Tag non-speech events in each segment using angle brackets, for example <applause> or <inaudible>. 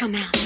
This is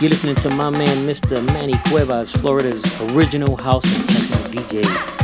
You're listening to my man, Mr. Manny Cuevas, Florida's original house and techno DJ.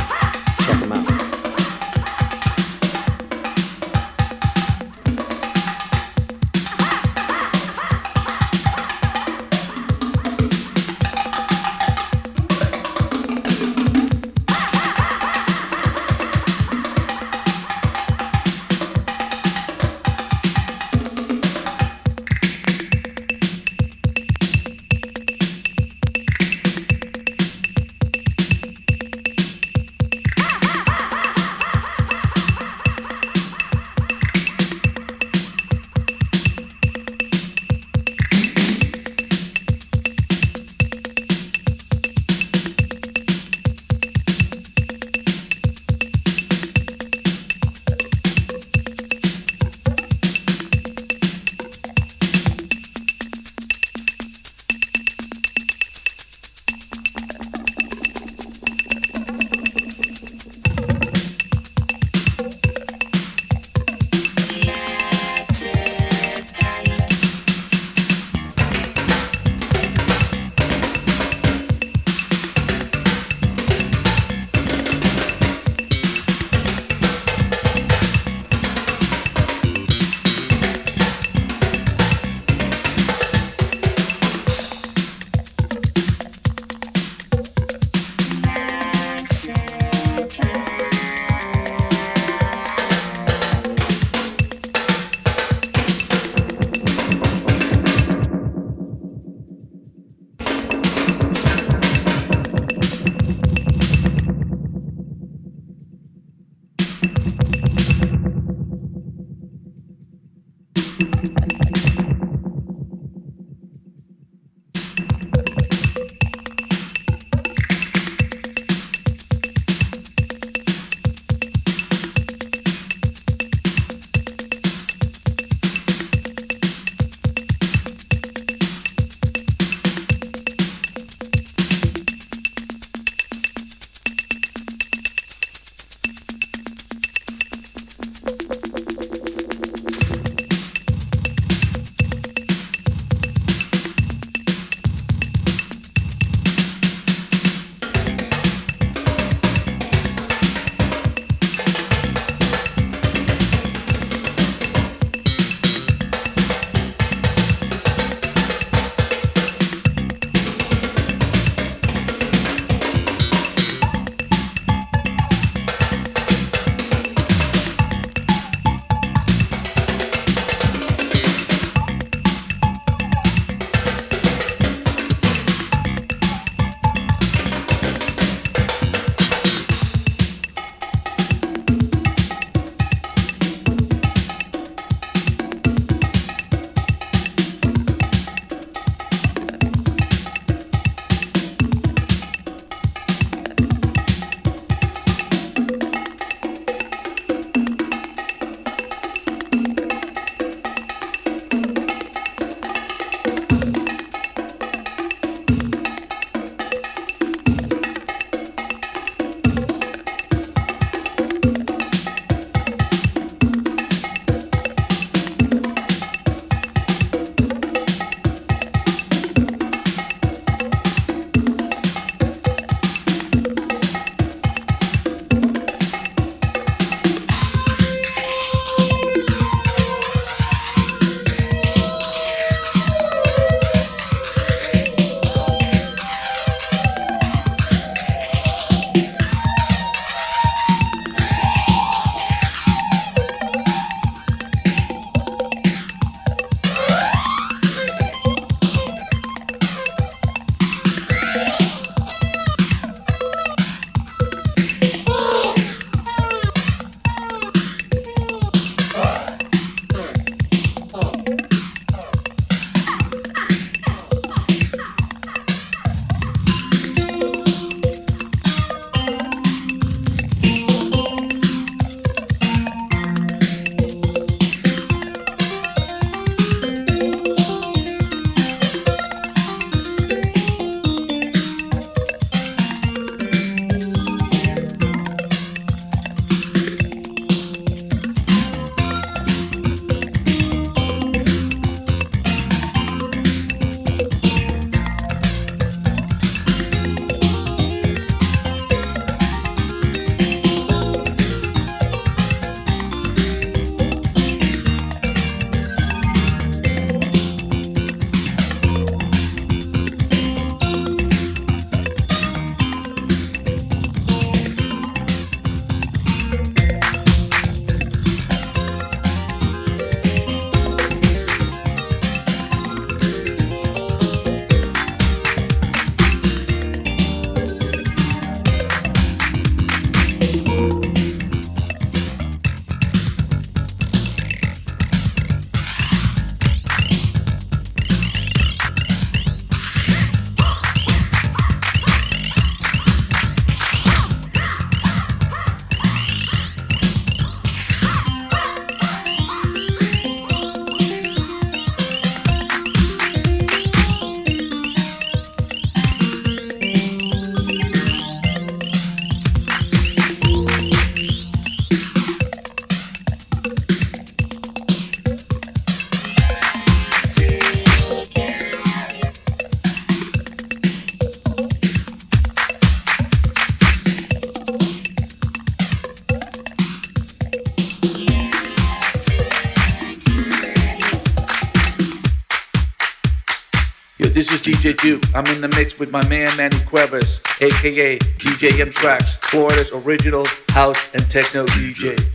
I'm in the mix with my man Manny Cuevas, aka DJ M-TRAXXX, Florida's original house and techno DJ.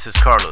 This is Carlos,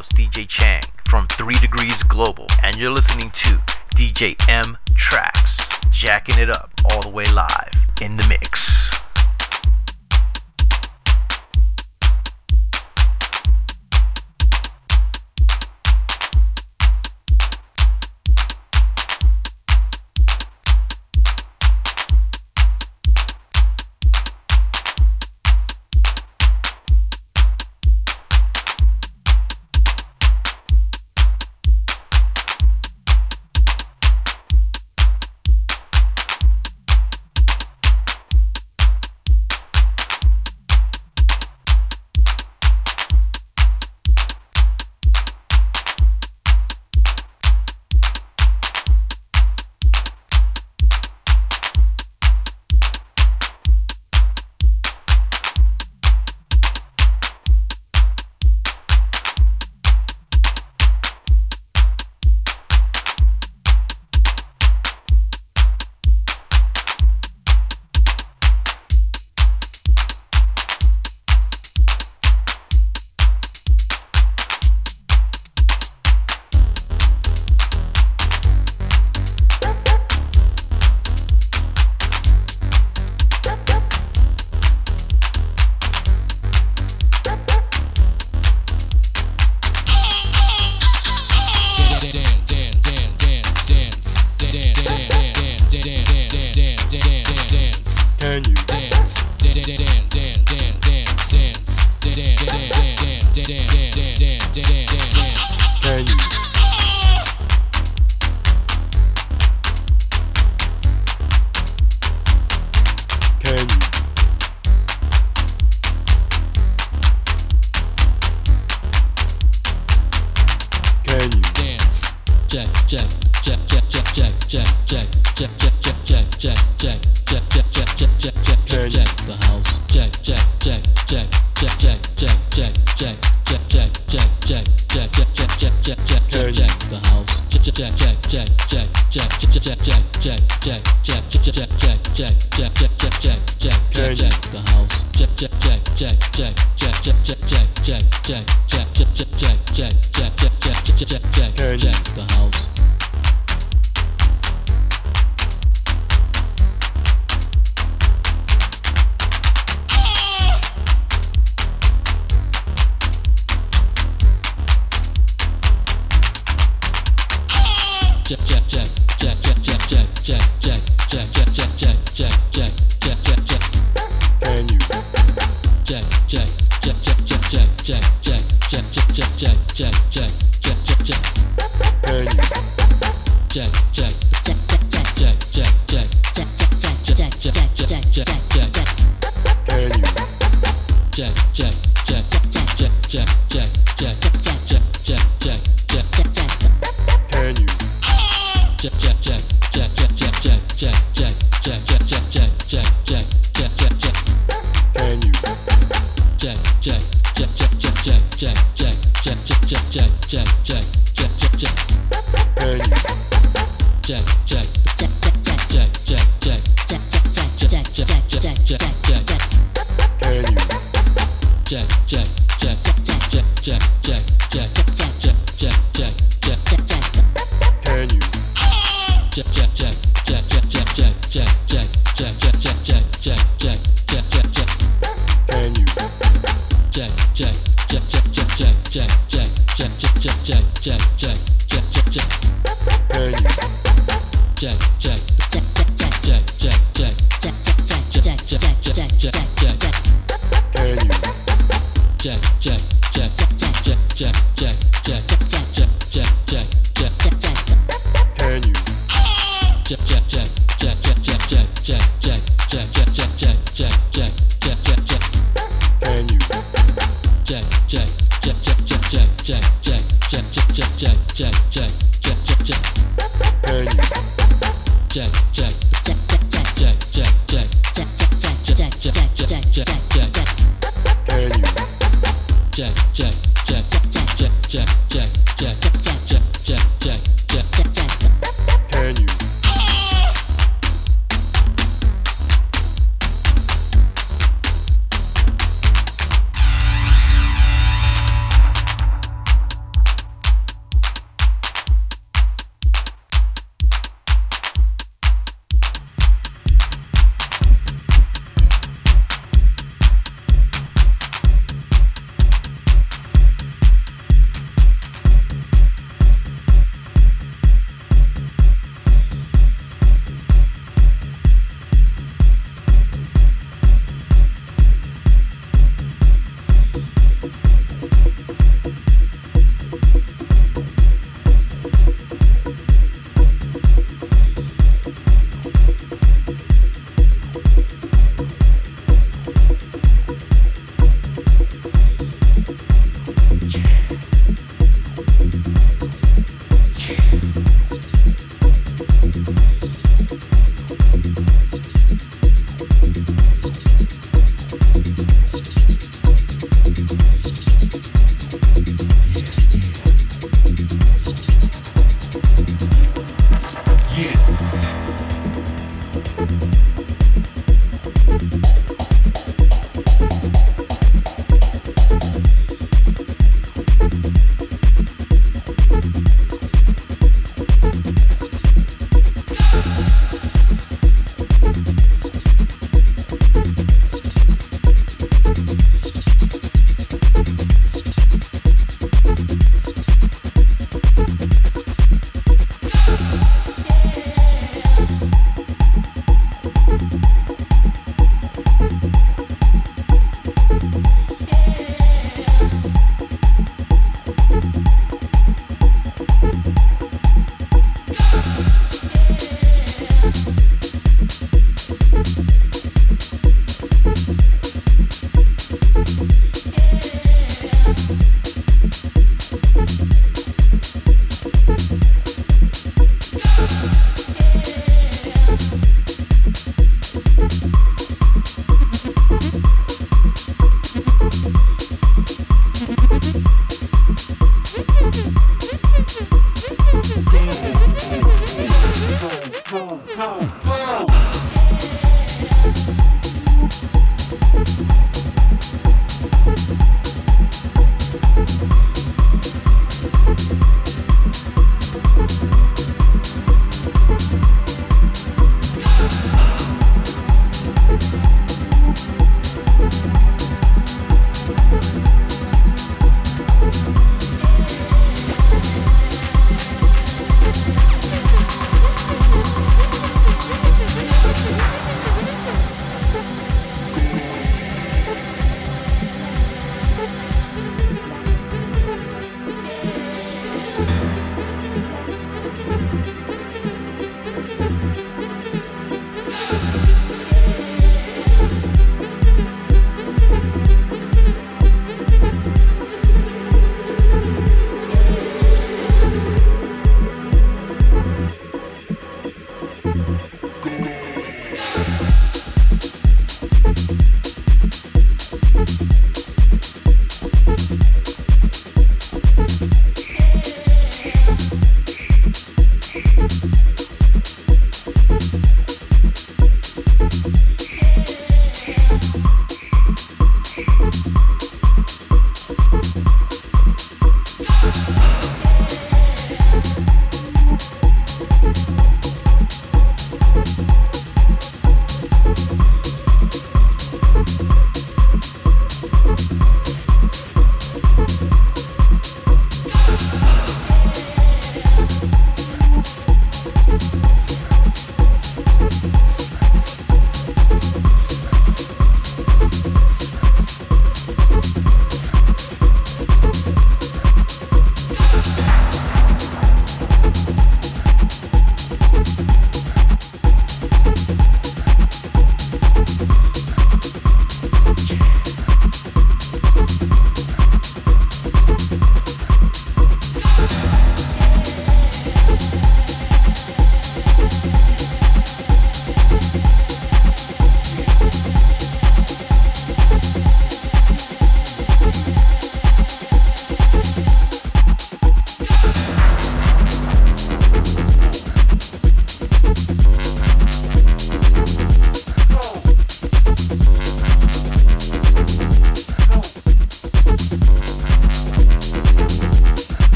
yeah, yeah.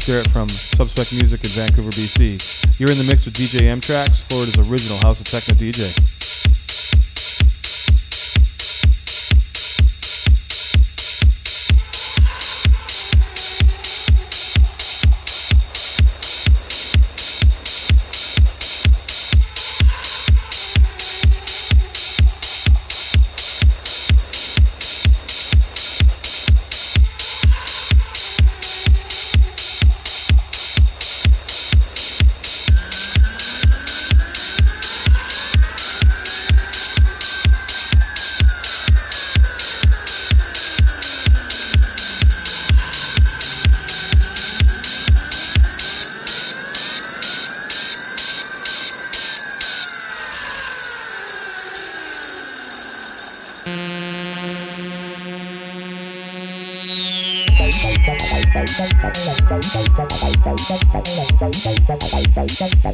Josh Garrett from Subspec Music in Vancouver, BC. You're in the mix with DJ M-TRAXXX, Florida's original house of techno DJ. Tal, tal.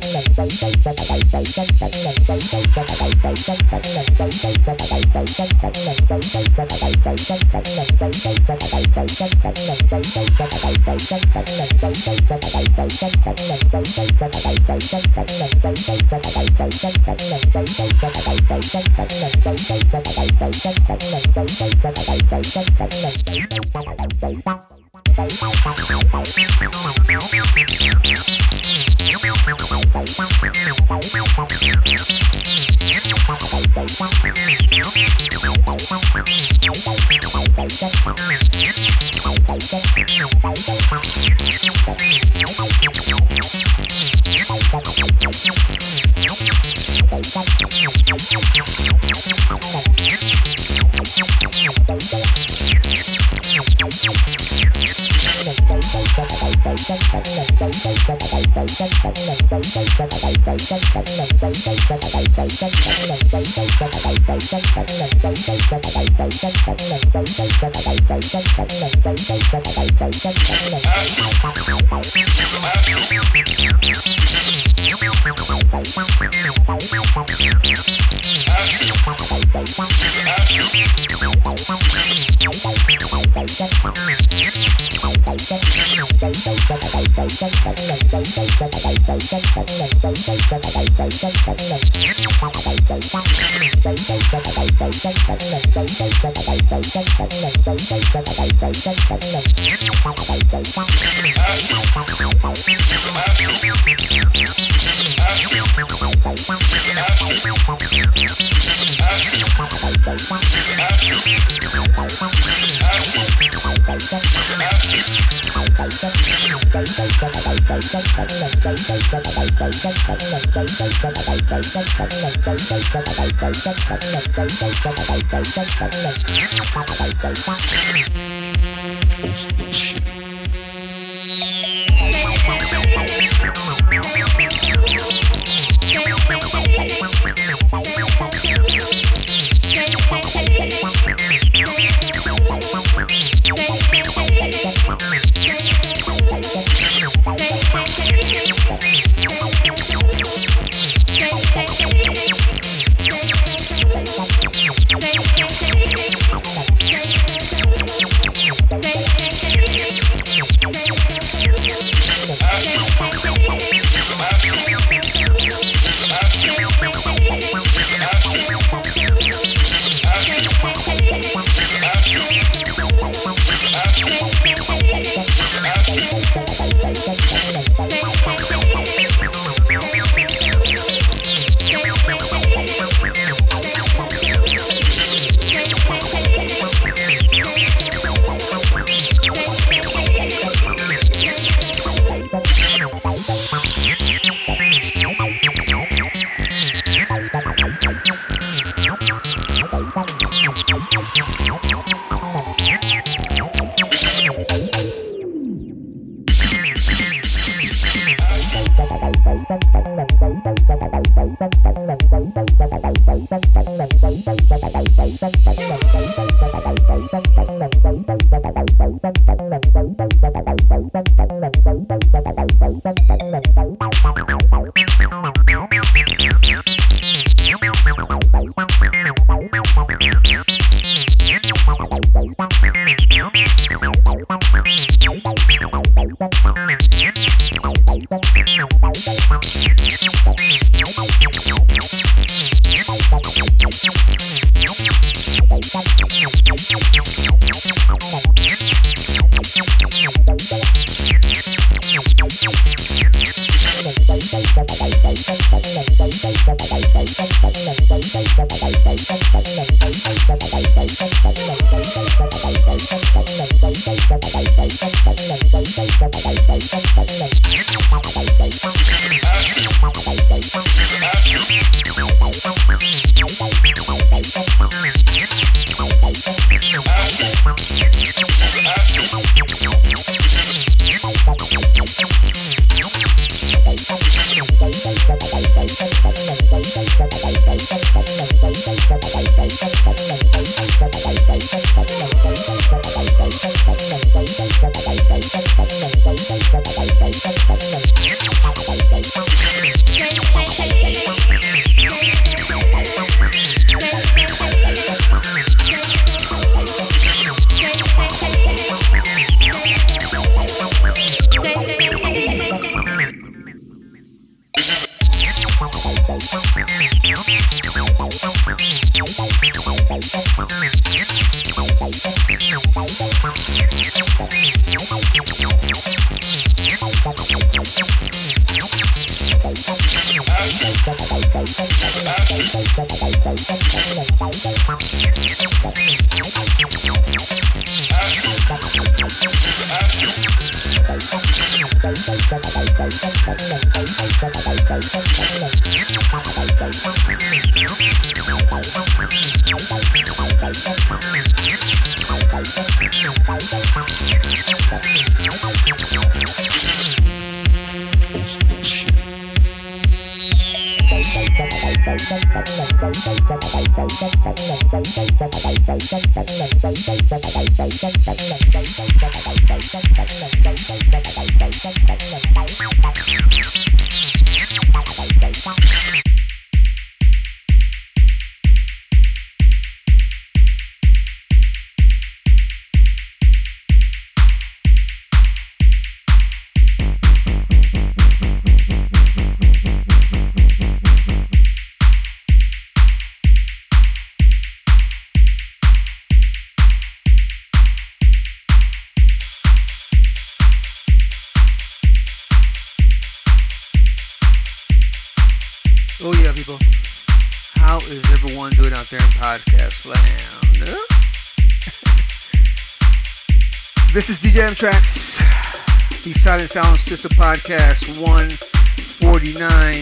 This is DJ M-TRAXXX, the Silent Sound System Podcast 149.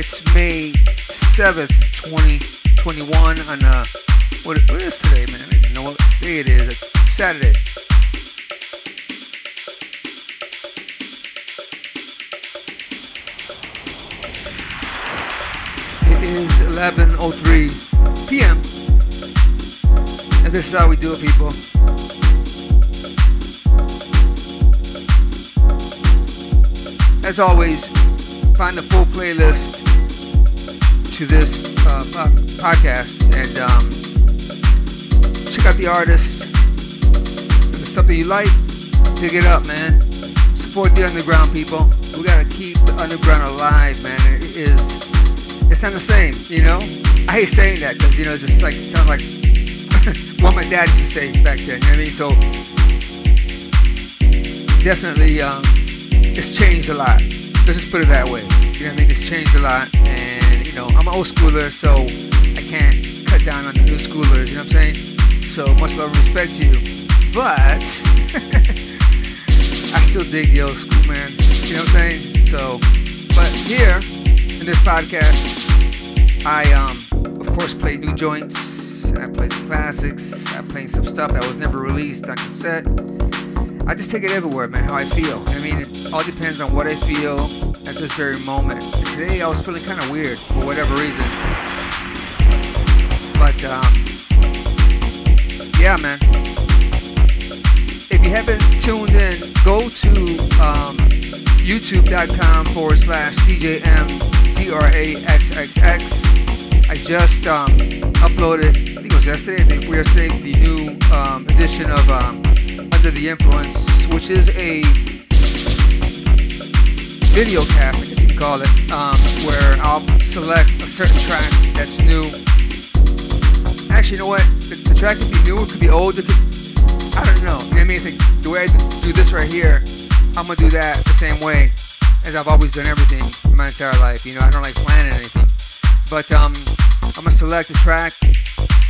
It's May 7th, 2021 on uh what, what is today, man? I don't even know what day it is. It's Saturday. It is 11:03 p.m. And this is how we do it, people. As always, find the full playlist to this uh, podcast and um, check out the artist. If it's something you like, pick it up, man. Support the underground, people. We gotta keep the underground alive, man. It is it's not the same, you know. I hate saying that because you know it's just like it sounds like <laughs> what my dad used to say back then. You know what I mean? So definitely, um, it's changed a lot. Let's just put it that way. You know what I mean? It's changed a lot, and you know I'm an old schooler, so I can't cut down on the new schoolers. You know what I'm saying? So much love and respect to you, but <laughs> I still dig the old school, man. You know what I'm saying? So, but here in this podcast, I um of course play new joints I play some classics. I play some stuff that was never released on cassette. I just take it everywhere, man. How I feel. I mean, it all depends on what I feel at this very moment. Today I was feeling kind of weird for whatever reason. But um, yeah, man. If you haven't tuned in, go to um, youtube.com forward slash DJM TRAXXX. I just um, uploaded, I think it was yesterday, I think for yesterday, the new um, edition of um, Under the Influence, which is a video cast, I guess you can call it, um, where I'll select a certain track that's new. Actually, you know what? The, the track could be new, it could be old, it could, I don't know. You know I mean? It's like the way I do this right here, I'm gonna do that the same way as I've always done everything in my entire life. You know, I don't like planning anything. But um, I'm gonna select a track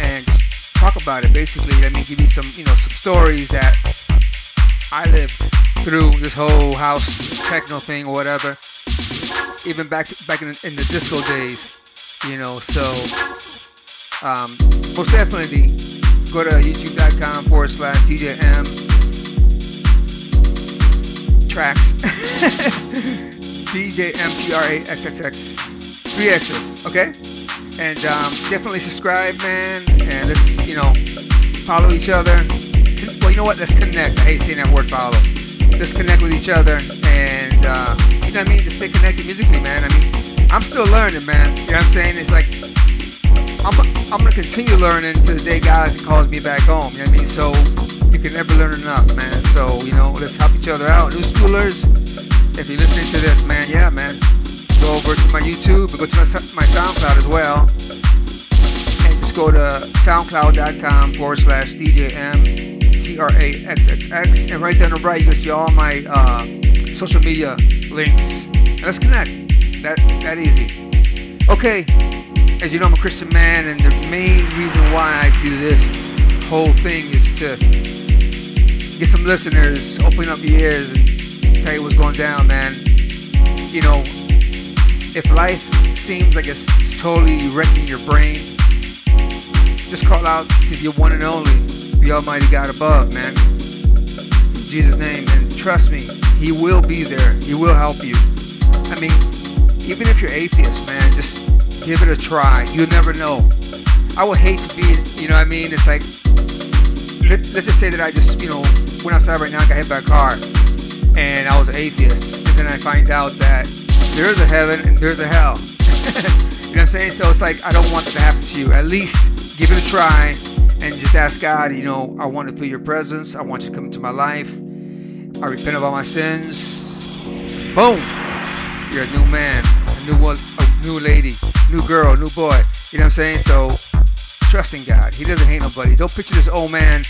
and talk about it. Basically, let me give you some, you know, some stories that I lived through this whole house techno thing or whatever. Even back back in, in the disco days, you know. So um, most definitely go to youtube.com forward slash DJM TRAXXX. <laughs> DJMTRAXXX. Three X's, okay? And um, definitely subscribe, man. And let's, you know, follow each other. Well, you know what? Let's connect. I hate saying that word follow. Let's connect with each other. And, uh, you know what I mean? Just stay connected musically, man. I mean, I'm still learning, man. You know what I'm saying? It's like, I'm, I'm gonna continue learning to the day God calls me back home. You know what I mean? So you can never learn enough, man. So you know, let's help each other out. New schoolers, if you're listening to this, man, yeah, man, go over to my YouTube, go to my, my SoundCloud as well, and just go to SoundCloud.com forward slash DJM TRAXXX, and right down the right you can see all my uh, social media links. And let's connect. That that easy. Okay. as you know, I'm a Christian man, and the main reason why I do this whole thing is to get some listeners, open up your ears, and tell you what's going down, man. You know, if life seems like it's totally wrecking your brain, just call out to your one and only, the Almighty God above, man. In Jesus' name, and trust me, He will be there. He will help you. I mean, even if you're atheist, man, just give it a try. You'll never know. I would hate to be, you know what I mean? It's like, let, us just say that I just, you know, went outside right now, got hit by a car, and I was an atheist. And then I find out that there's a heaven and there's a hell. <laughs> you know what I'm saying? So it's like, I don't want that to happen to you. At least give it a try and just ask God, you know, I want to feel your presence. I want you to come into my life. I repent of all my sins. Boom! You're a new man, a new a new lady, new girl, new boy. You know what I'm saying? So trust in God. He doesn't hate nobody. Don't picture this old man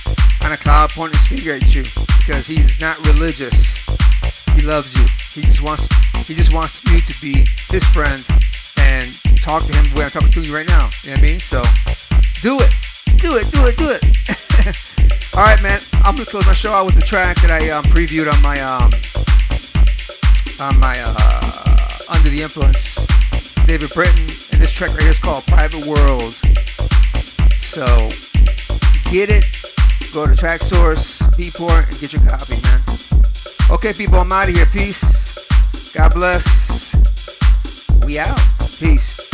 on a cloud pointing his finger at you because he's not religious. He loves you. He just wants he just wants you to be his friend and talk to him the way I'm talking to you right now. You know what I mean? So do it. Do it, do it, do it. <laughs> All right, man. I'm gonna close my show out with the track that I um, previewed on my um on my uh, Under the Influence, David Britton, and this track right here is called Private World. So get it. Go to Traxsource, Beatport, and get your copy, man. Okay, people, I'm out of here. Peace. God bless. We out. Peace.